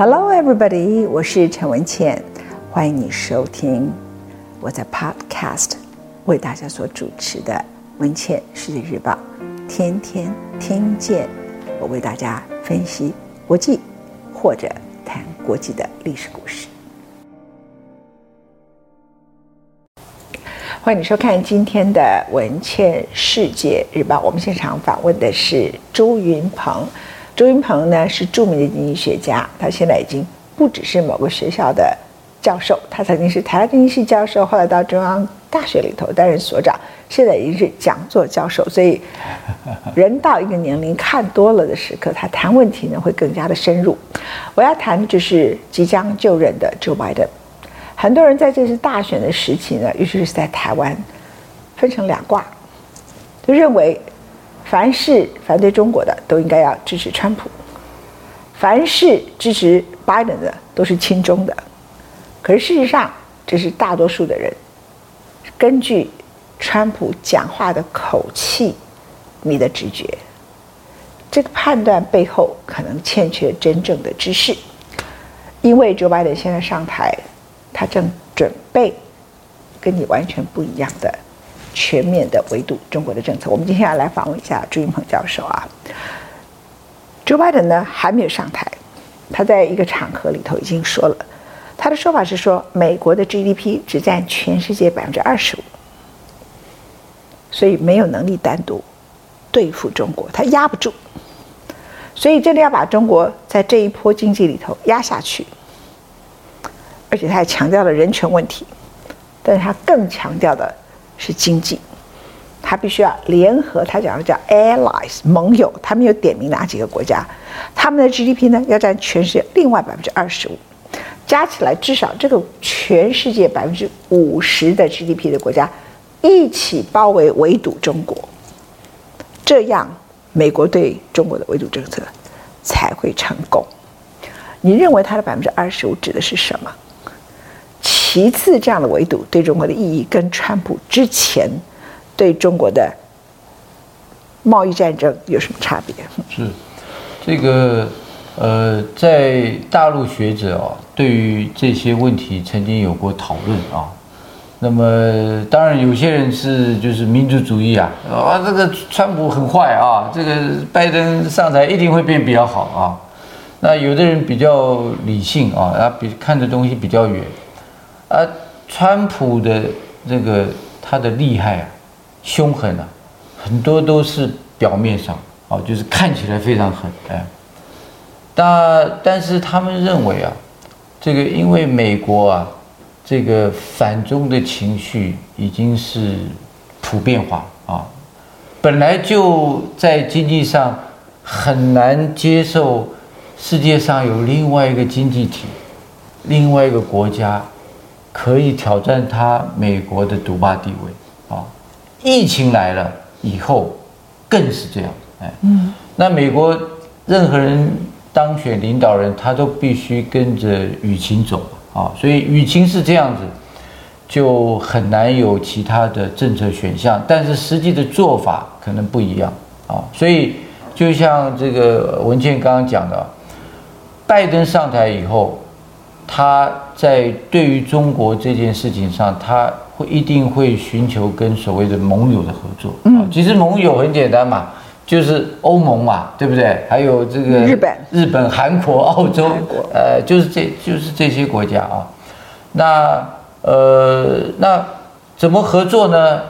Hello, everybody！我是陈文茜，欢迎你收听我在 Podcast 为大家所主持的《文茜世界日报》，天天听见我为大家分析国际或者谈国际的历史故事。欢迎你收看今天的《文茜世界日报》，我们现场访问的是朱云鹏。周云鹏呢是著名的经济学家，他现在已经不只是某个学校的教授，他曾经是台大经济系教授，后来到中央大学里头担任所长，现在已经是讲座教授。所以，人到一个年龄看多了的时刻，他谈问题呢会更加的深入。我要谈的就是即将就任的 Joe Biden。很多人在这次大选的时期呢，尤其是在台湾，分成两卦，就认为。凡是反对中国的都应该要支持川普，凡是支持拜登的都是亲中的。可是事实上，这是大多数的人根据川普讲话的口气，你的直觉，这个判断背后可能欠缺真正的知识。因为 Joe Biden 现在上台，他正准备跟你完全不一样的。全面的围堵中国的政策，我们今天要来访问一下朱云鹏教授啊。Joe Biden 呢还没有上台，他在一个场合里头已经说了，他的说法是说，美国的 GDP 只占全世界百分之二十五，所以没有能力单独对付中国，他压不住，所以真的要把中国在这一波经济里头压下去，而且他还强调了人权问题，但是他更强调的。是经济，他必须要联合，他讲的叫 allies 盟友，他没有点名哪几个国家，他们的 GDP 呢要占全世界另外百分之二十五，加起来至少这个全世界百分之五十的 GDP 的国家一起包围围堵中国，这样美国对中国的围堵政策才会成功。你认为他的百分之二十五指的是什么？其次，这样的围堵对中国的意义跟川普之前对中国的贸易战争有什么差别？是这个呃，在大陆学者啊，对于这些问题曾经有过讨论啊。那么，当然有些人是就是民族主义啊，啊，这个川普很坏啊，这个拜登上台一定会变比较好啊。那有的人比较理性啊，他比看的东西比较远。而川普的这个他的厉害啊，凶狠啊，很多都是表面上啊，就是看起来非常狠哎。但但是他们认为啊，这个因为美国啊，这个反中的情绪已经是普遍化啊，本来就在经济上很难接受世界上有另外一个经济体，另外一个国家。可以挑战他美国的独霸地位啊！疫情来了以后，更是这样。哎，嗯，那美国任何人当选领导人，他都必须跟着雨情走啊。所以雨情是这样子，就很难有其他的政策选项。但是实际的做法可能不一样啊。所以就像这个文件刚刚讲的，拜登上台以后。他在对于中国这件事情上，他会一定会寻求跟所谓的盟友的合作。嗯，其实盟友很简单嘛，就是欧盟嘛，对不对？还有这个日本、日本、韩国、澳洲，呃，就是这就是这些国家啊。那呃，那怎么合作呢？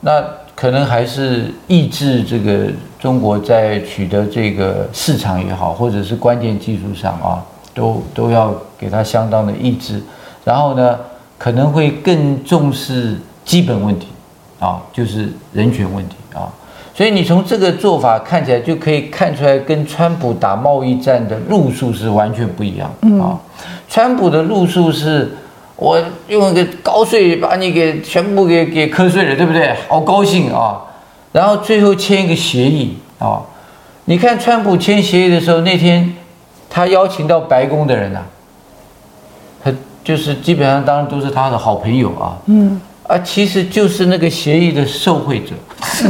那可能还是抑制这个中国在取得这个市场也好，或者是关键技术上啊。都都要给他相当的抑制，然后呢，可能会更重视基本问题，啊，就是人权问题啊。所以你从这个做法看起来就可以看出来，跟川普打贸易战的路数是完全不一样啊。川普的路数是，我用一个高税把你给全部给给瞌睡了，对不对？好高兴啊！然后最后签一个协议啊。你看川普签协议的时候那天。他邀请到白宫的人呐、啊，他就是基本上当然都是他的好朋友啊，嗯，啊，其实就是那个协议的受贿者，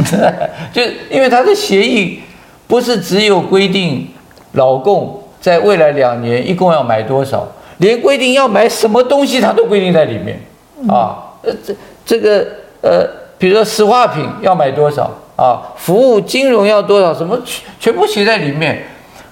就因为他的协议不是只有规定老共在未来两年一共要买多少，连规定要买什么东西，他都规定在里面啊。呃，这这个呃，比如说石化品要买多少啊，服务金融要多少，什么全全部写在里面。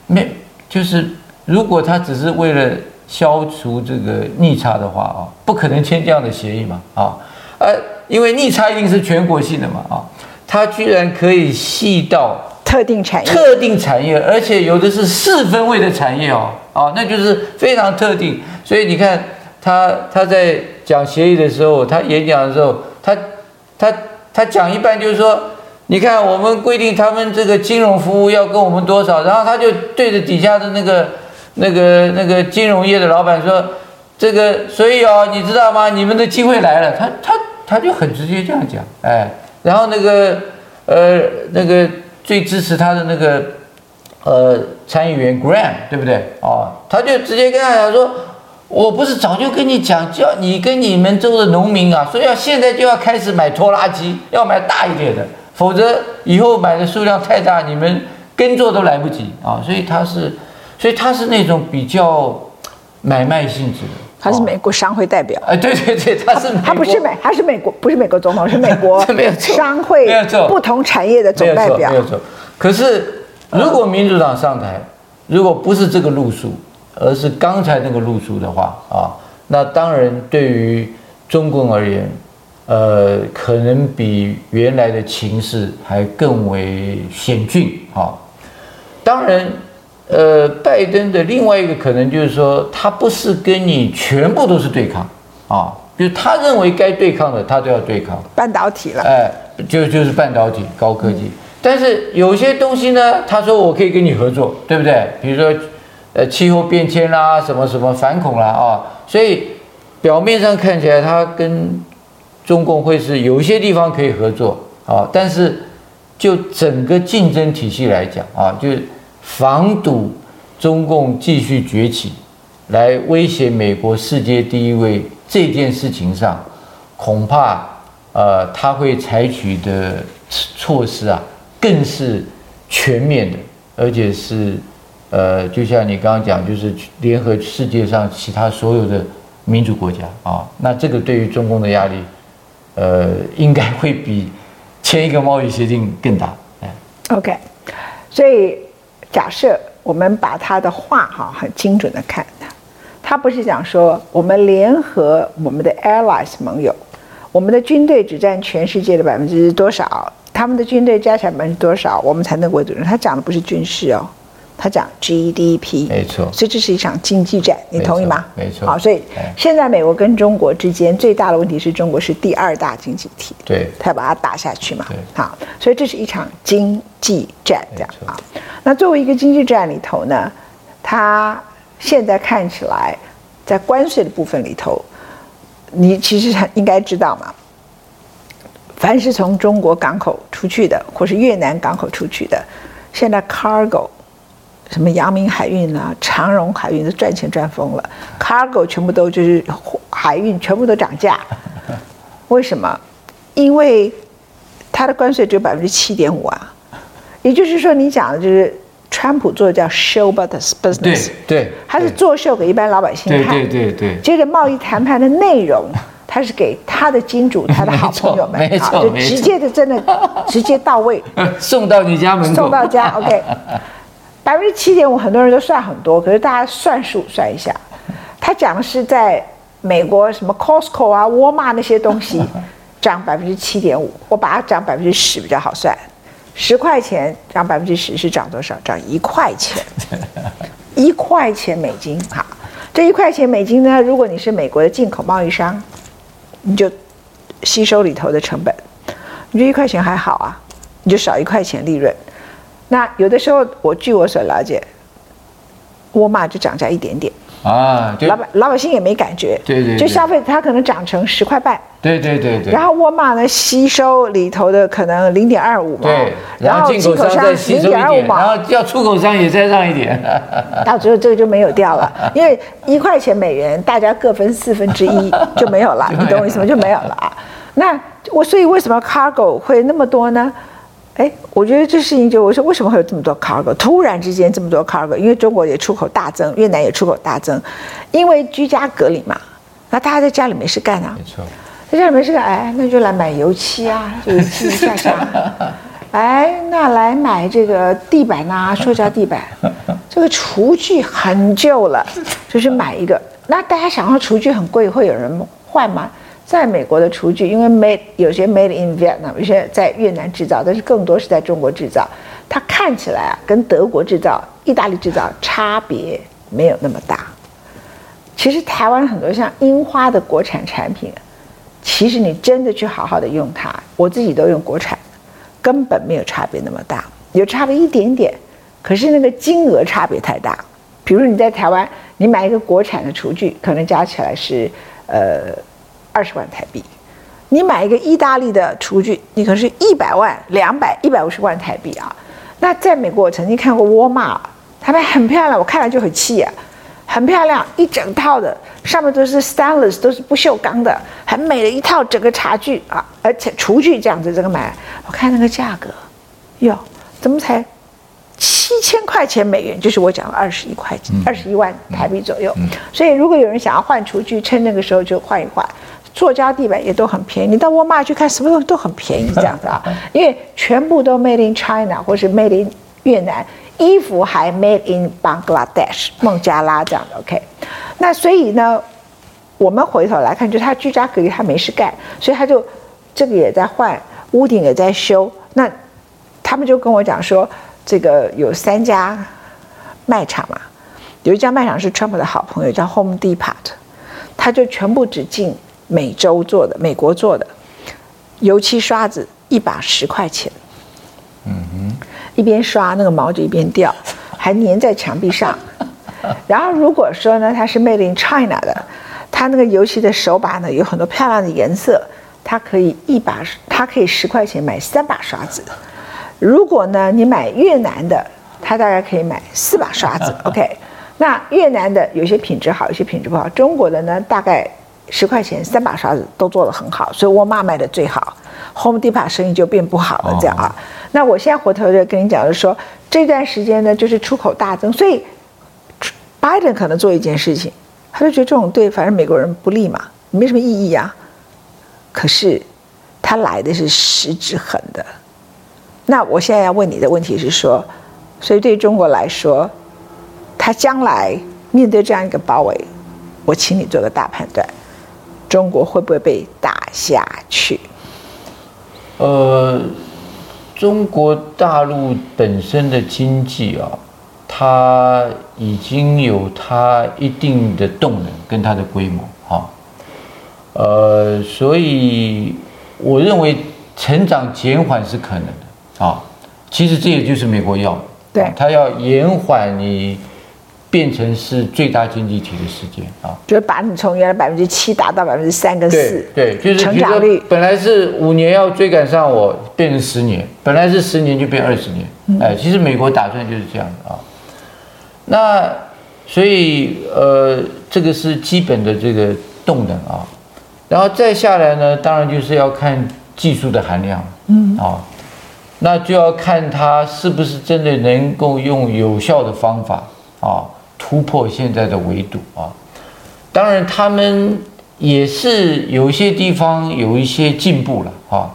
没，就是如果他只是为了消除这个逆差的话啊，不可能签这样的协议嘛啊，呃，因为逆差一定是全国性的嘛啊，它居然可以细到。特定产业，特定产业，而且有的是四分位的产业哦，啊，那就是非常特定。所以你看他他在讲协议的时候，他演讲的时候，他他他讲一半就是说，你看我们规定他们这个金融服务要跟我们多少，然后他就对着底下的那个那个那个金融业的老板说，这个所以哦，你知道吗？你们的机会来了，他他他就很直接这样讲，哎，然后那个呃那个。最支持他的那个，呃，参议员 Graham，对不对？哦，他就直接跟他讲说：“我不是早就跟你讲，叫你跟你们州的农民啊，说要现在就要开始买拖拉机，要买大一点的，否则以后买的数量太大，你们耕作都来不及啊。”所以他是，所以他是那种比较买卖性质的。他是美国商会代表，哎，对对对，他是他不是美，他是美国，不是美国总统，是美国 商会不同产业的总代表。没有错，可是如果民主党上台，如果不是这个路数，而是刚才那个路数的话啊，那当然对于中共而言，呃，可能比原来的情势还更为险峻啊。当然。呃，拜登的另外一个可能就是说，他不是跟你全部都是对抗啊，就是他认为该对抗的，他都要对抗。半导体了，哎，就就是半导体、高科技。但是有些东西呢，他说我可以跟你合作，对不对？比如说，呃，气候变迁啦，什么什么反恐啦啊，所以表面上看起来他跟中共会是有一些地方可以合作啊，但是就整个竞争体系来讲啊，就。防堵中共继续崛起，来威胁美国世界第一位这件事情上，恐怕呃他会采取的措施啊，更是全面的，而且是呃就像你刚刚讲，就是联合世界上其他所有的民主国家啊，那这个对于中共的压力，呃应该会比签一个贸易协定更大。哎，OK，所以。假设我们把他的话哈很精准的看他，他不是讲说我们联合我们的 allies 盟友，我们的军队只占全世界的百分之多少，他们的军队加起来百分之多少，我们才能为主人。他讲的不是军事哦。他讲 GDP，没错，所以这是一场经济战，你同意吗？没错。好，所以现在美国跟中国之间最大的问题是中国是第二大经济体，对，他要把它打下去嘛。对，好，所以这是一场经济战，这样啊。那作为一个经济战里头呢，它现在看起来在关税的部分里头，你其实应该知道嘛，凡是从中国港口出去的，或是越南港口出去的，现在 cargo。什么阳明海运啊，长荣海运都赚钱赚疯了，cargo 全部都就是海运全部都涨价，为什么？因为它的关税只有百分之七点五啊，也就是说你讲的就是川普做的叫 show business，对对，他是作秀给一般老百姓看，对对对。对。接着贸易谈判的内容，他是给他的金主、他的好朋友们，没错，就直接的真的直接到位，送到你家门口，送到家，OK。百分之七点五，很多人都算很多，可是大家算数算一下，他讲的是在美国什么 Costco 啊、沃尔玛那些东西 涨百分之七点五，我把它涨百分之十比较好算，十块钱涨百分之十是涨多少？涨一块钱，一块钱美金。哈，这一块钱美金呢，如果你是美国的进口贸易商，你就吸收里头的成本，你觉得一块钱还好啊，你就少一块钱利润。那有的时候，我据我所了解，沃尔玛就涨价一点点。啊，老百老百姓也没感觉，对对，就消费它可能涨成十块半，对对对对，然后沃尔玛呢吸收里头的可能零点二五嘛，对，然后进口商零点二五嘛，然后要出口商也再让一点，到最后这个就没有掉了，因为一块钱美元大家各分四分之一 就没有了，你懂我意思吗？就没有了。啊。那我所以为什么 cargo 会那么多呢？哎，我觉得这事情就我说为什么会有这么多 cargo？突然之间这么多 cargo，因为中国也出口大增，越南也出口大增，因为居家隔离嘛，那大家在家里没事干啊，没错，在家里没事干，哎，那就来买油漆啊，油漆下下，哎，那来买这个地板啊，塑胶地板，这个厨具很旧了，就是买一个。那大家想要厨具很贵，会有人换吗？在美国的厨具，因为 made 有些 made in Vietnam，有些在越南制造，但是更多是在中国制造。它看起来啊，跟德国制造、意大利制造差别没有那么大。其实台湾很多像樱花的国产产品，其实你真的去好好的用它，我自己都用国产，根本没有差别那么大，有差别一点点，可是那个金额差别太大。比如你在台湾，你买一个国产的厨具，可能加起来是呃。二十万台币，你买一个意大利的厨具，你可是一百万、两百、一百五十万台币啊！那在美国，我曾经看过沃尔玛，他们很漂亮，我看了就很气啊，很漂亮，一整套的，上面都是 stainless，都是不锈钢的，很美的一套整个茶具啊，而且厨具这样子这个买，我看那个价格，哟，怎么才七千块钱美元？就是我讲的二十一块钱，二十一万台币左右。所以如果有人想要换厨具，趁那个时候就换一换。塑胶地板也都很便宜，你到沃尔玛去看，什么东西都很便宜，这样子啊，因为全部都 made in China 或是 made in 越南，衣服还 made in Bangladesh 孟加拉这样的 OK。那所以呢，我们回头来看，就他居家隔离，他没事干，所以他就这个也在换，屋顶也在修。那他们就跟我讲说，这个有三家卖场嘛，有一家卖场是 Trump 的好朋友，叫 Home Depot，他就全部只进。美洲做的，美国做的油漆刷子一把十块钱，嗯哼，一边刷那个毛就一边掉，还粘在墙壁上。然后如果说呢，它是 Made in China 的，它那个油漆的手把呢有很多漂亮的颜色，它可以一把，它可以十块钱买三把刷子。如果呢你买越南的，它大概可以买四把刷子。OK，那越南的有些品质好，有些品质不好。中国的呢大概。十块钱三把刷子都做得很好，所以沃尔玛卖的最好，Home Depot 生意就变不好了，这样啊。哦、那我现在回头就跟你讲，就是说这段时间呢，就是出口大增，所以拜登可能做一件事情，他就觉得这种对反正美国人不利嘛，没什么意义啊。可是他来的是实质狠的。那我现在要问你的问题是说，所以对中国来说，他将来面对这样一个包围，我请你做个大判断。中国会不会被打下去？呃，中国大陆本身的经济啊，它已经有它一定的动能跟它的规模啊，呃，所以我认为成长减缓是可能的啊。其实这也就是美国要的，对，它要延缓你。变成是最大经济体的时间啊，就是把你从原来百分之七达到百分之三跟四，对，就是成长率。本来是五年要追赶上我，变成十年，本来是十年就变二十年，哎，其实美国打算就是这样的啊。那所以呃，这个是基本的这个动能啊，然后再下来呢，当然就是要看技术的含量，嗯。啊，那就要看它是不是真的能够用有效的方法啊。突破现在的围堵啊！当然，他们也是有一些地方有一些进步了啊。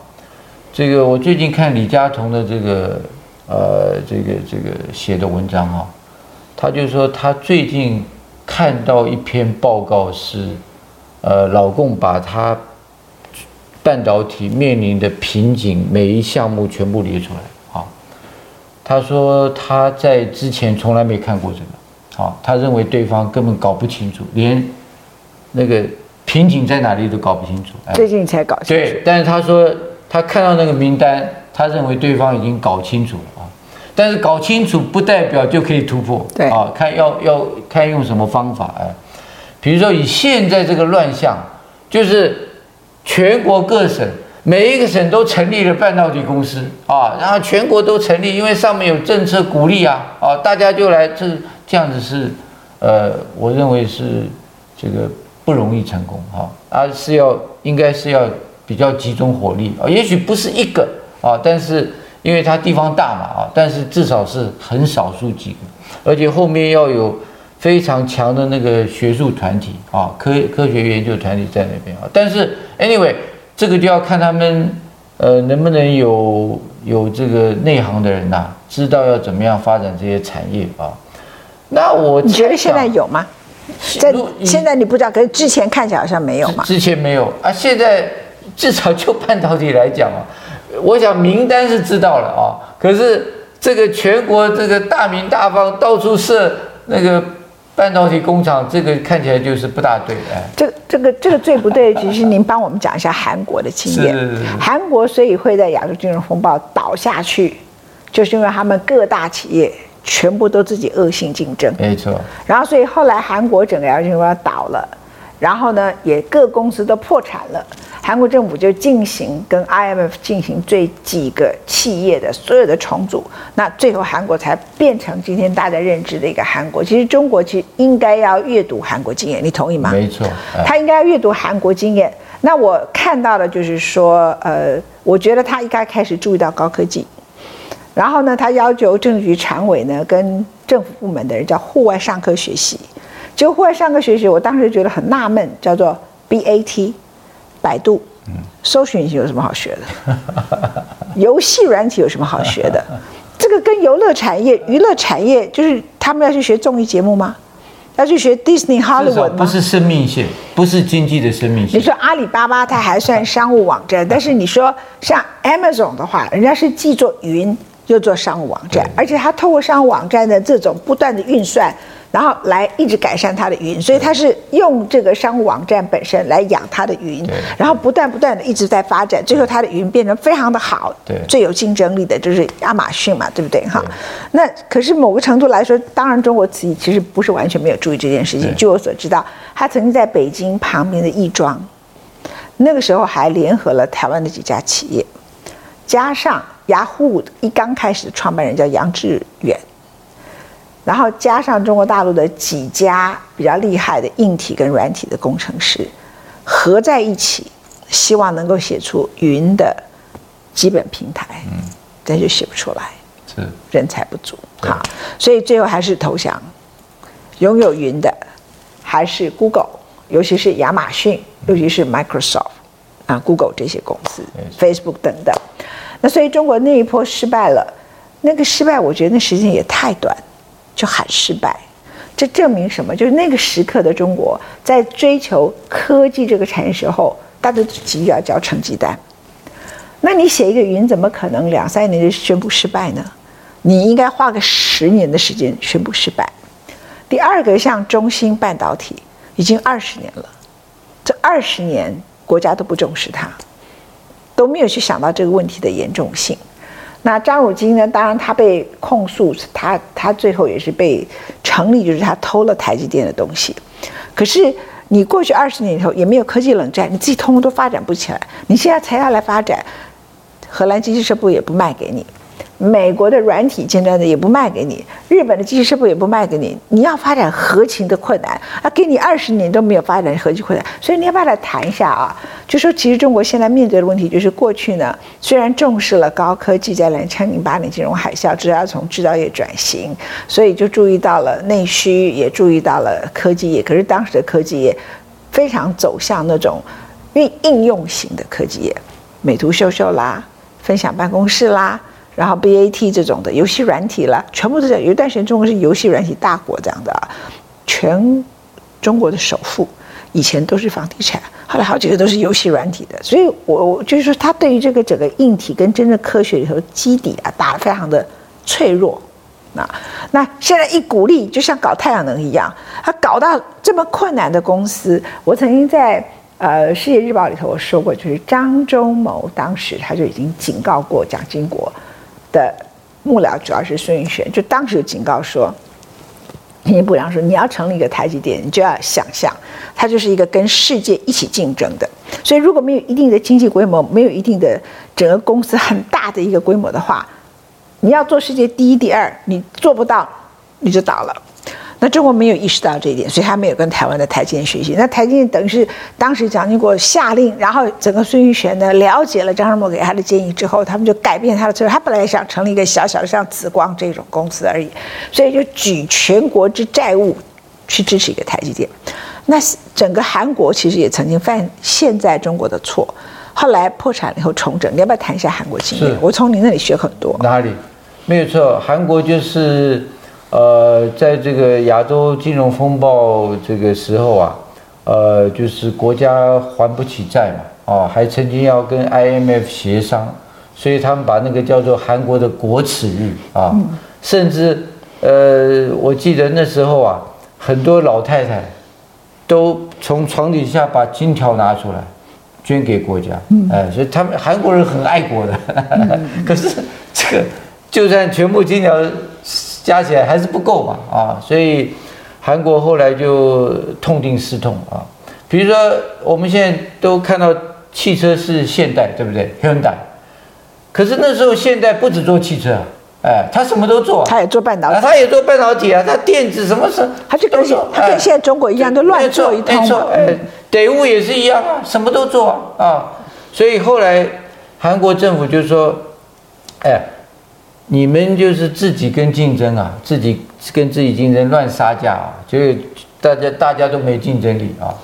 这个我最近看李嘉彤的这个呃这个这个写的文章啊，他就说他最近看到一篇报告是，呃，老共把他半导体面临的瓶颈每一项目全部列出来啊。他说他在之前从来没看过这个。好，他认为对方根本搞不清楚，连那个瓶颈在哪里都搞不清楚。最近才搞清楚。对，但是他说他看到那个名单，他认为对方已经搞清楚了啊。但是搞清楚不代表就可以突破。对啊，看要要看用什么方法哎。比如说以现在这个乱象，就是全国各省每一个省都成立了半导体公司啊，然后全国都成立，因为上面有政策鼓励啊啊，大家就来这。这样子是，呃，我认为是这个不容易成功哈，而是要应该是要比较集中火力啊，也许不是一个啊，但是因为它地方大嘛啊，但是至少是很少数几个，而且后面要有非常强的那个学术团体啊，科科学研究团体在那边啊。但是 anyway，这个就要看他们呃能不能有有这个内行的人呐、知道要怎么样发展这些产业啊。那我你觉得现在有吗？在现在你不知道，可是之前看起来好像没有嘛。之前没有啊，现在至少就半导体来讲啊，我想名单是知道了啊，可是这个全国这个大名大放，到处设那个半导体工厂，这个看起来就是不大对哎。这个这个这个最不对的，其实您帮我们讲一下韩国的经验。韩国所以会在亚洲金融风暴倒下去，就是因为他们各大企业。全部都自己恶性竞争，没错。然后，所以后来韩国整个 LG 要倒了，然后呢，也各公司都破产了。韩国政府就进行跟 IMF 进行这几个企业的所有的重组，那最后韩国才变成今天大家认知的一个韩国。其实中国其实应该要阅读韩国经验，你同意吗？没错，他应该要阅读韩国经验。那我看到的就是说，呃，我觉得他应该开始注意到高科技。然后呢，他要求政治局常委呢跟政府部门的人叫户外上课学习。就户外上课学习，我当时觉得很纳闷，叫做 BAT，百度，搜寻引擎有什么好学的？游戏软体有什么好学的？这个跟游乐产业、娱乐产业，就是他们要去学综艺节目吗？要去学 Disney Hollywood 吗？不是生命线，不是经济的生命线。你说阿里巴巴它还算商务网站，但是你说像 Amazon 的话，人家是既做云。又做商务网站，而且他透过商务网站的这种不断的运算，然后来一直改善他的云，所以他是用这个商务网站本身来养他的云，然后不断不断的一直在发展，最后他的云变成非常的好，对，最有竞争力的就是亚马逊嘛，对不对？哈，那可是某个程度来说，当然中国自己其实不是完全没有注意这件事情。据我所知道，他曾经在北京旁边的亦庄，那个时候还联合了台湾的几家企业，加上。雅虎一刚开始的创办人叫杨致远，然后加上中国大陆的几家比较厉害的硬体跟软体的工程师，合在一起，希望能够写出云的基本平台，嗯，但就写不出来，是。人才不足，好，所以最后还是投降。拥有云的还是 Google，尤其是亚马逊，尤其是 Microsoft 啊，Google 这些公司，Facebook 等等。那所以中国那一波失败了，那个失败，我觉得那时间也太短，就喊失败。这证明什么？就是那个时刻的中国在追求科技这个产业时候，大家都急着要交成绩单。那你写一个云，怎么可能两三年就宣布失败呢？你应该花个十年的时间宣布失败。第二个，像中芯半导体，已经二十年了，这二十年国家都不重视它。都没有去想到这个问题的严重性。那张汝京呢？当然他被控诉，他他最后也是被成立，就是他偷了台积电的东西。可是你过去二十年以后也没有科技冷战，你自己通通都发展不起来。你现在才要来发展，荷兰经济社部也不卖给你。美国的软体尖端的也不卖给你，日本的机器设备也不卖给你。你要发展核情的困难啊，给你二十年都没有发展核情困难，所以你要不要来谈一下啊？就说其实中国现在面对的问题就是，过去呢虽然重视了高科技，在两千零八年金融海啸，知道要从制造业转型，所以就注意到了内需，也注意到了科技业。可是当时的科技业非常走向那种运应用型的科技业，美图秀秀啦，分享办公室啦。然后 BAT 这种的游戏软体了，全部都在。有一段时间，中国是游戏软体大国这样的啊。全中国的首富以前都是房地产，后来好几个都是游戏软体的。所以我我就是说，他对于这个整个硬体跟真正科学里头基底啊，打得非常的脆弱。那那现在一鼓励，就像搞太阳能一样，他搞到这么困难的公司，我曾经在。呃，《世界日报》里头我说过，就是张忠谋当时他就已经警告过蒋经国的幕僚，主要是孙运璇，就当时就警告说，经济部长说，你要成立一个台积电，你就要想象，它就是一个跟世界一起竞争的，所以如果没有一定的经济规模，没有一定的整个公司很大的一个规模的话，你要做世界第一、第二，你做不到，你就倒了。那中国没有意识到这一点，所以他没有跟台湾的台积电学习。那台积电等于是当时蒋经国下令，然后整个孙运璇呢了解了张忠谋给他的建议之后，他们就改变他的策略。他本来想成立一个小小的像紫光这种公司而已，所以就举全国之债务去支持一个台积电。那整个韩国其实也曾经犯现在中国的错，后来破产了以后重整。你要不要谈一下韩国经验？我从你那里学很多。哪里？没有错，韩国就是。呃，在这个亚洲金融风暴这个时候啊，呃，就是国家还不起债嘛，啊，还曾经要跟 IMF 协商，所以他们把那个叫做韩国的国耻日啊，甚至呃，我记得那时候啊，很多老太太都从床底下把金条拿出来捐给国家，哎，所以他们韩国人很爱国的，可是这个就算全部金条。加起来还是不够嘛啊，所以韩国后来就痛定思痛啊。比如说我们现在都看到汽车是现代，对不对？Hyundai。可是那时候现代不止做汽车，哎，他什么都做，他也做半导体，他也做半导体啊，他电子什么什么，他就跟他跟现在中国一样，都乱做一通嘛。哎，德物也是一样啊，什么都做啊。所以后来韩国政府就说，哎。你们就是自己跟竞争啊，自己跟自己竞争乱杀价啊，就是大家大家都没竞争力啊。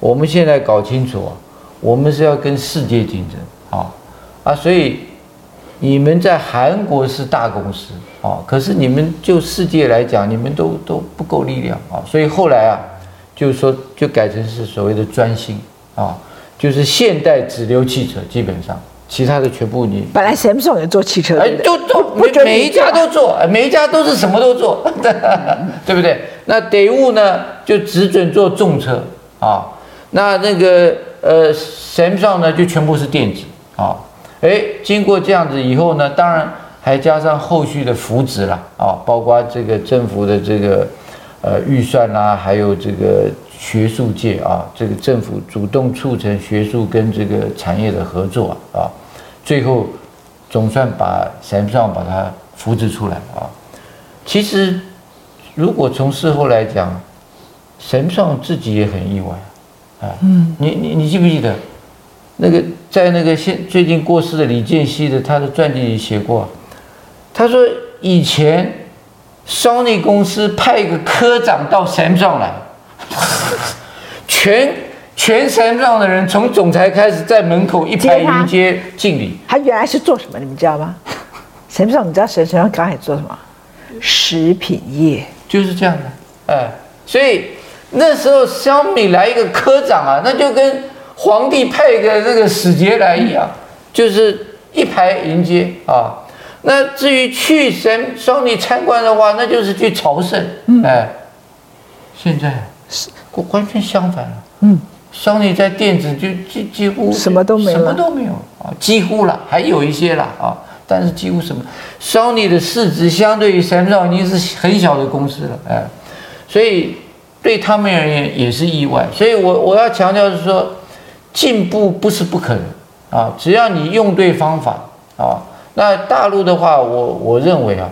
我们现在搞清楚啊，我们是要跟世界竞争啊啊，所以你们在韩国是大公司啊，可是你们就世界来讲，你们都都不够力量啊，所以后来啊，就是说就改成是所谓的专心啊，就是现代只留汽车基本上。其他的全部你本来 Samsung 也做汽车，哎，就做每每一家都做，每一家都是什么都做，对不对？那得物呢，就只准做重车啊。那那个呃 Samsung 呢，就全部是电子啊。哎，经过这样子以后呢，当然还加上后续的扶植了啊，包括这个政府的这个呃预算啦，还有这个学术界啊，这个政府主动促成学术跟这个产业的合作啊。最后，总算把 Samsung 把它扶植出来啊。其实，如果从事后来讲，Samsung 自己也很意外啊。嗯，你你你记不记得，那个在那个现最近过世的李健熙的他的传记里写过，他说以前 Sony 公司派一个科长到 Samsung 来，全。全山让的人从总裁开始在门口一排迎接敬礼。他原来是做什么？你们知道吗？山上你知道山上刚才做什么？食品业就是这样的。哎，所以那时候小米来一个科长啊，那就跟皇帝派一个那个使节来一样，就是一排迎接啊。那至于去山上你参观的话，那就是去朝圣。哎，现在是完全相反了。嗯。Sony 在电子就几几乎什么都没有，什么都没有啊，几乎了，还有一些了啊，但是几乎什么，Sony 的市值相对于 Samsung 已经是很小的公司了，哎，所以对他们而言也是意外。所以我我要强调是说，进步不是不可能啊，只要你用对方法啊。那大陆的话，我我认为啊，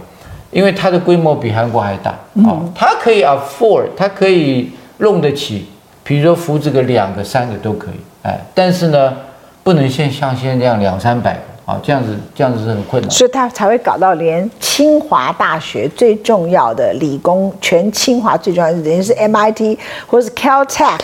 因为它的规模比韩国还大啊，它可以 afford，它可以弄得起。比如说扶这个两个三个都可以，哎，但是呢，不能像像现在这样两三百啊，这样子这样子是很困难，所以他才会搞到连清华大学最重要的理工，全清华最重要的等于是 MIT 或是 Caltech。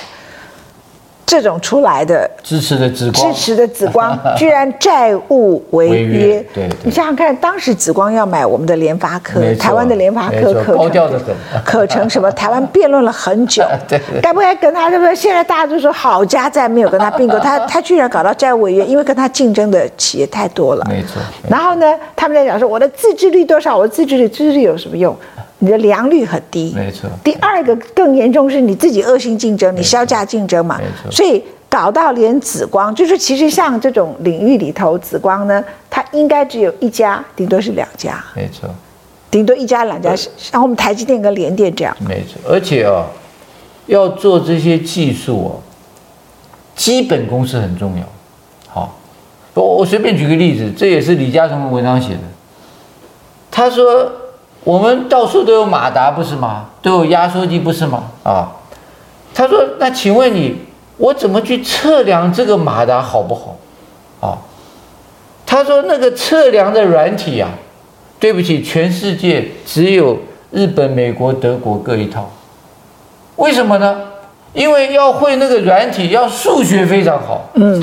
这种出来的支持的紫光，支持的紫光 居然债务违约，对，你想想看，当时紫光要买我们的联发科，台湾的联发科课程，高调的很，可成什么？台湾辩论了很久，对，该不该跟他？对不对？现在大家都说好家在没有跟他并购，他他居然搞到债务违约，因为跟他竞争的企业太多了，没错。然后呢，他们在讲说我的自制率多少？我的自制率，自制率有什么用？你的良率很低，没错。第二个更严重是你自己恶性竞争，你削价竞争嘛，没错。所以搞到连紫光，就是其实像这种领域里头，紫光呢，它应该只有一家，顶多是两家，没错。顶多一家两家，像我们台积电跟联电这样，没错。而且哦，要做这些技术哦，基本功是很重要。好，我我随便举个例子，这也是李嘉诚的文章写的，他说。我们到处都有马达，不是吗？都有压缩机，不是吗？啊，他说，那请问你，我怎么去测量这个马达好不好？啊，他说那个测量的软体啊，对不起，全世界只有日本、美国、德国各一套。为什么呢？因为要会那个软体，要数学非常好。嗯，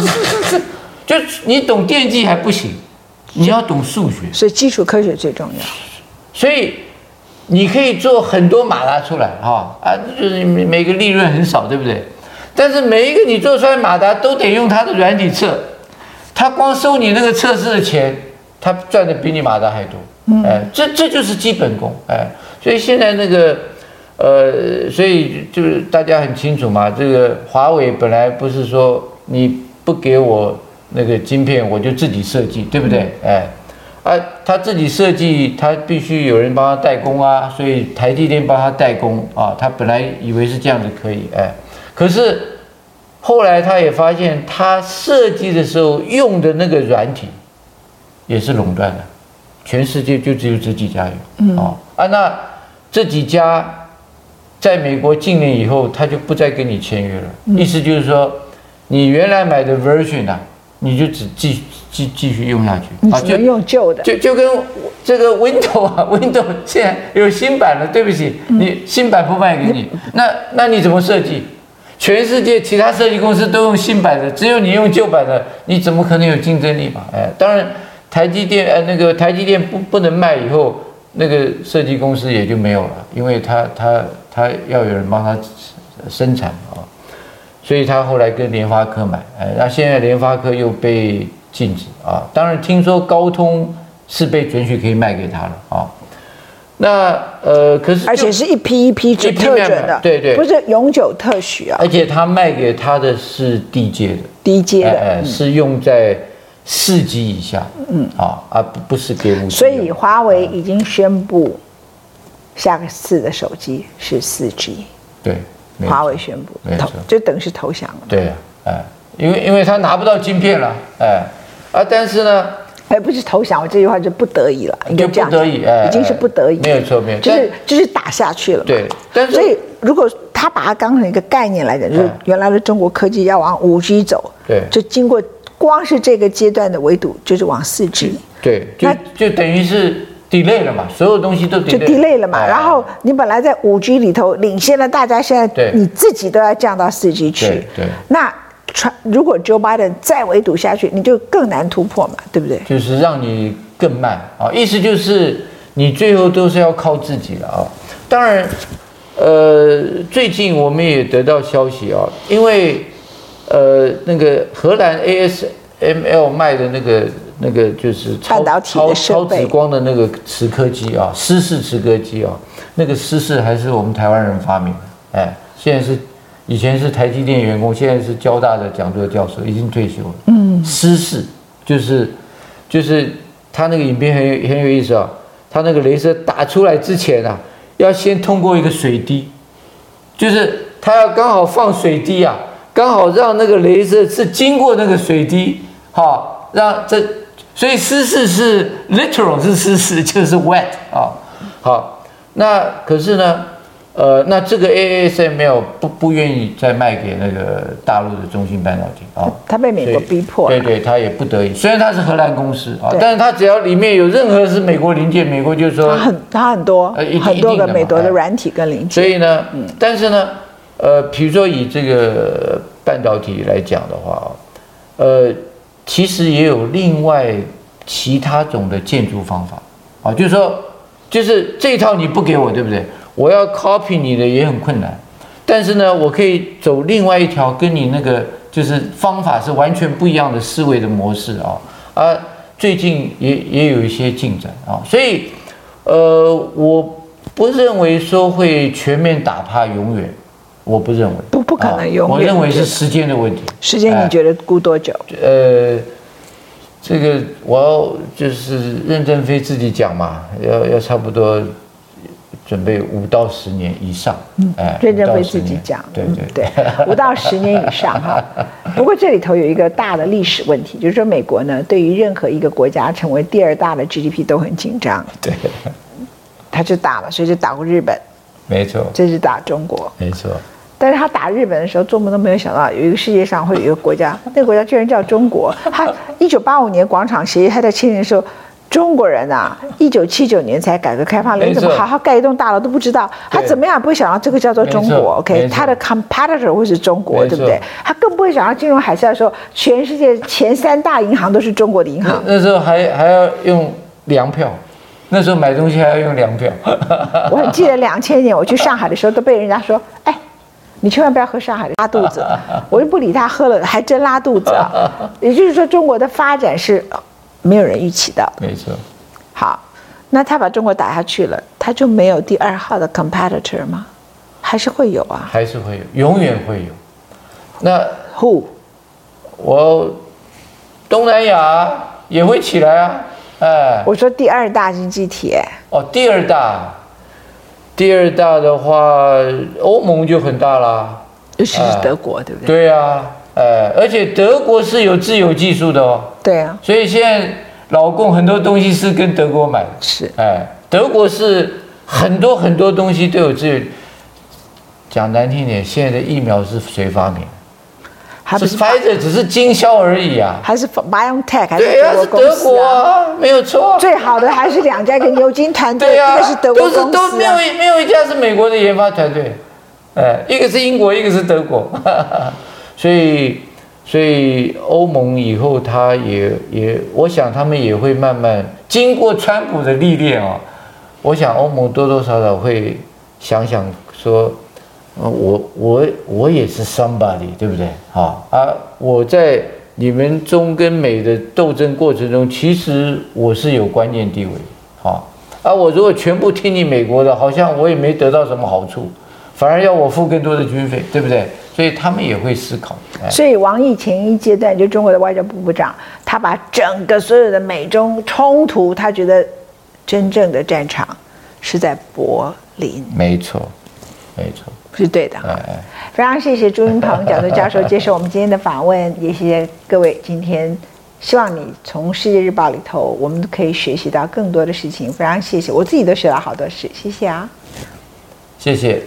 就你懂电机还不行，你要懂数学。所以基础科学最重要。所以你可以做很多马达出来，哈啊，就是每个利润很少，对不对？但是每一个你做出来马达都得用它的软体测，它光收你那个测试的钱，它赚的比你马达还多。哎，这这就是基本功。哎，所以现在那个。呃，所以就是大家很清楚嘛，这个华为本来不是说你不给我那个晶片，我就自己设计，对不对？哎，啊，他自己设计，他必须有人帮他代工啊，所以台积电帮他代工啊，他本来以为是这样子可以，哎，可是后来他也发现，他设计的时候用的那个软体也是垄断的，全世界就只有这几家有，嗯，啊，那这几家。在美国禁令以后，他就不再跟你签约了。意思就是说，你原来买的 version 啊，你就只继继继续用下去。啊，就用旧的。就就跟这个 Windows 啊，Windows 现在有新版了，对不起，你新版不卖给你。那那你怎么设计？全世界其他设计公司都用新版的，只有你用旧版的，你怎么可能有竞争力嘛？哎，当然，台积电呃那个台积电不不能卖以后，那个设计公司也就没有了，因为他他。他要有人帮他生产啊，所以他后来跟联发科买，哎，那现在联发科又被禁止啊。当然听说高通是被准许可以卖给他了啊。那呃，可是而且是一批一批特准的，对对，不是永久特许啊。而且他卖给他的是低阶的，低阶的，哎，是用在四 G 以下，嗯啊，而不不是给五 G。所以华为已经宣布。下个次的手机是四 G，对，华为宣布，投就等于是投降了。对，哎，因为因为他拿不到晶片了，哎，啊，但是呢，哎，不是投降，我这句话就不得已了，就不得已，哎，已经是不得已，没有错，没有错，就是就是打下去了。对，但是所以如果他把它当成一个概念来讲，就是原来的中国科技要往五 G 走，对，就经过光是这个阶段的围堵，就是往四 G，对，就就等于是。Delay 了嘛，所有东西都 delay 就 delay 了嘛。哎、然后你本来在五 G 里头领先了大家，现在你自己都要降到四 G 去。对。对那传如果 Joe Biden 再围堵下去，你就更难突破嘛，对不对？就是让你更慢啊，意思就是你最后都是要靠自己了啊。当然，呃，最近我们也得到消息啊，因为呃那个荷兰 ASML 卖的那个。那个就是超超超紫光的那个磁刻机啊，湿式磁刻机啊，那个湿式还是我们台湾人发明的，哎，现在是以前是台积电员工，现在是交大的讲座教授，已经退休了。嗯，湿式就是就是他那个影片很有很有意思啊，他那个镭射打出来之前啊，要先通过一个水滴，就是他要刚好放水滴啊，刚好让那个镭射是经过那个水滴，好让这。所以湿式是 literal 是湿式，就是 wet 啊。好，那可是呢，呃，那这个 AASM 没有不不愿意再卖给那个大陆的中芯半导体啊。他被美国逼迫。对对，他也不得已。虽然他是荷兰公司啊，但是他只要里面有任何是美国零件，美国就说他很他很多很多个美国的软体跟零件。所以呢，嗯，但是呢，呃，比如说以这个半导体来讲的话，呃。其实也有另外其他种的建筑方法，啊，就是说，就是这一套你不给我，对不对？我要 copy 你的也很困难，但是呢，我可以走另外一条跟你那个就是方法是完全不一样的思维的模式啊，啊，最近也也有一些进展啊，所以，呃，我不认为说会全面打趴永远。我不认为不不可能用，我认为是时间的问题。时间你觉得估多久？呃，这个我要就是任正非自己讲嘛，要要差不多准备五到十年以上。嗯，哎，任正非自己讲，对对对，五到十年以上哈。不过这里头有一个大的历史问题，就是说美国呢，对于任何一个国家成为第二大的 GDP 都很紧张。对。他就打了，所以就打过日本，没错，这是打中国，没错。但是他打日本的时候，做梦都没有想到有一个世界上会有一个国家，那个国家居然叫中国。他一九八五年广场协议，他在签订的时候，中国人啊，一九七九年才改革开放，连怎么好好盖一栋大楼都不知道，他怎么样不会想到这个叫做中国？OK，他的 competitor 会是中国，对不对？他更不会想到金融海啸的时候，全世界前三大银行都是中国的银行。那，那时候还还要用粮票。那时候买东西还要用粮票。我很记得两千年我去上海的时候，都被人家说：“哎，你千万不要喝上海的，拉肚子。”我就不理他，喝了还真拉肚子啊。也就是说，中国的发展是没有人预期的。没错。好，那他把中国打下去了，他就没有第二号的 competitor 吗？还是会有啊？还是会有，永远会有。那 who？我东南亚也会起来啊。哎，我说第二大经济体，哦，第二大，第二大的话，欧盟就很大啦，尤其是德国，呃、对不对？对啊，哎，而且德国是有自有技术的哦。对啊，所以现在老共很多东西是跟德国买的，是，哎，德国是很多很多东西都有自有。讲难听点，现在的疫苗是谁发明？还不是 Pfizer 只是经销而已啊，还是 BioNTech 还是对啊，是德国啊，没有错。最好的还是两家，一个牛津团队，一个是德国公司，都是都没有没有一家是美国的研发团队，哎，一个是英国，一个是德国，所以所以欧盟以后他也也，我想他们也会慢慢经过川普的历练啊，我想欧盟多多少少会想想说。我我我也是 somebody，对不对？好啊，我在你们中跟美的斗争过程中，其实我是有关键地位。好啊，我如果全部听你美国的，好像我也没得到什么好处，反而要我付更多的军费，对不对？所以他们也会思考。所以王毅前一阶段就中国的外交部部长，他把整个所有的美中冲突，他觉得真正的战场是在柏林。没错，没错。是对的，非常谢谢朱云鹏讲座教授接受我们今天的访问，也谢谢各位今天，希望你从《世界日报》里头，我们都可以学习到更多的事情，非常谢谢，我自己都学到好多事，谢谢啊，谢谢。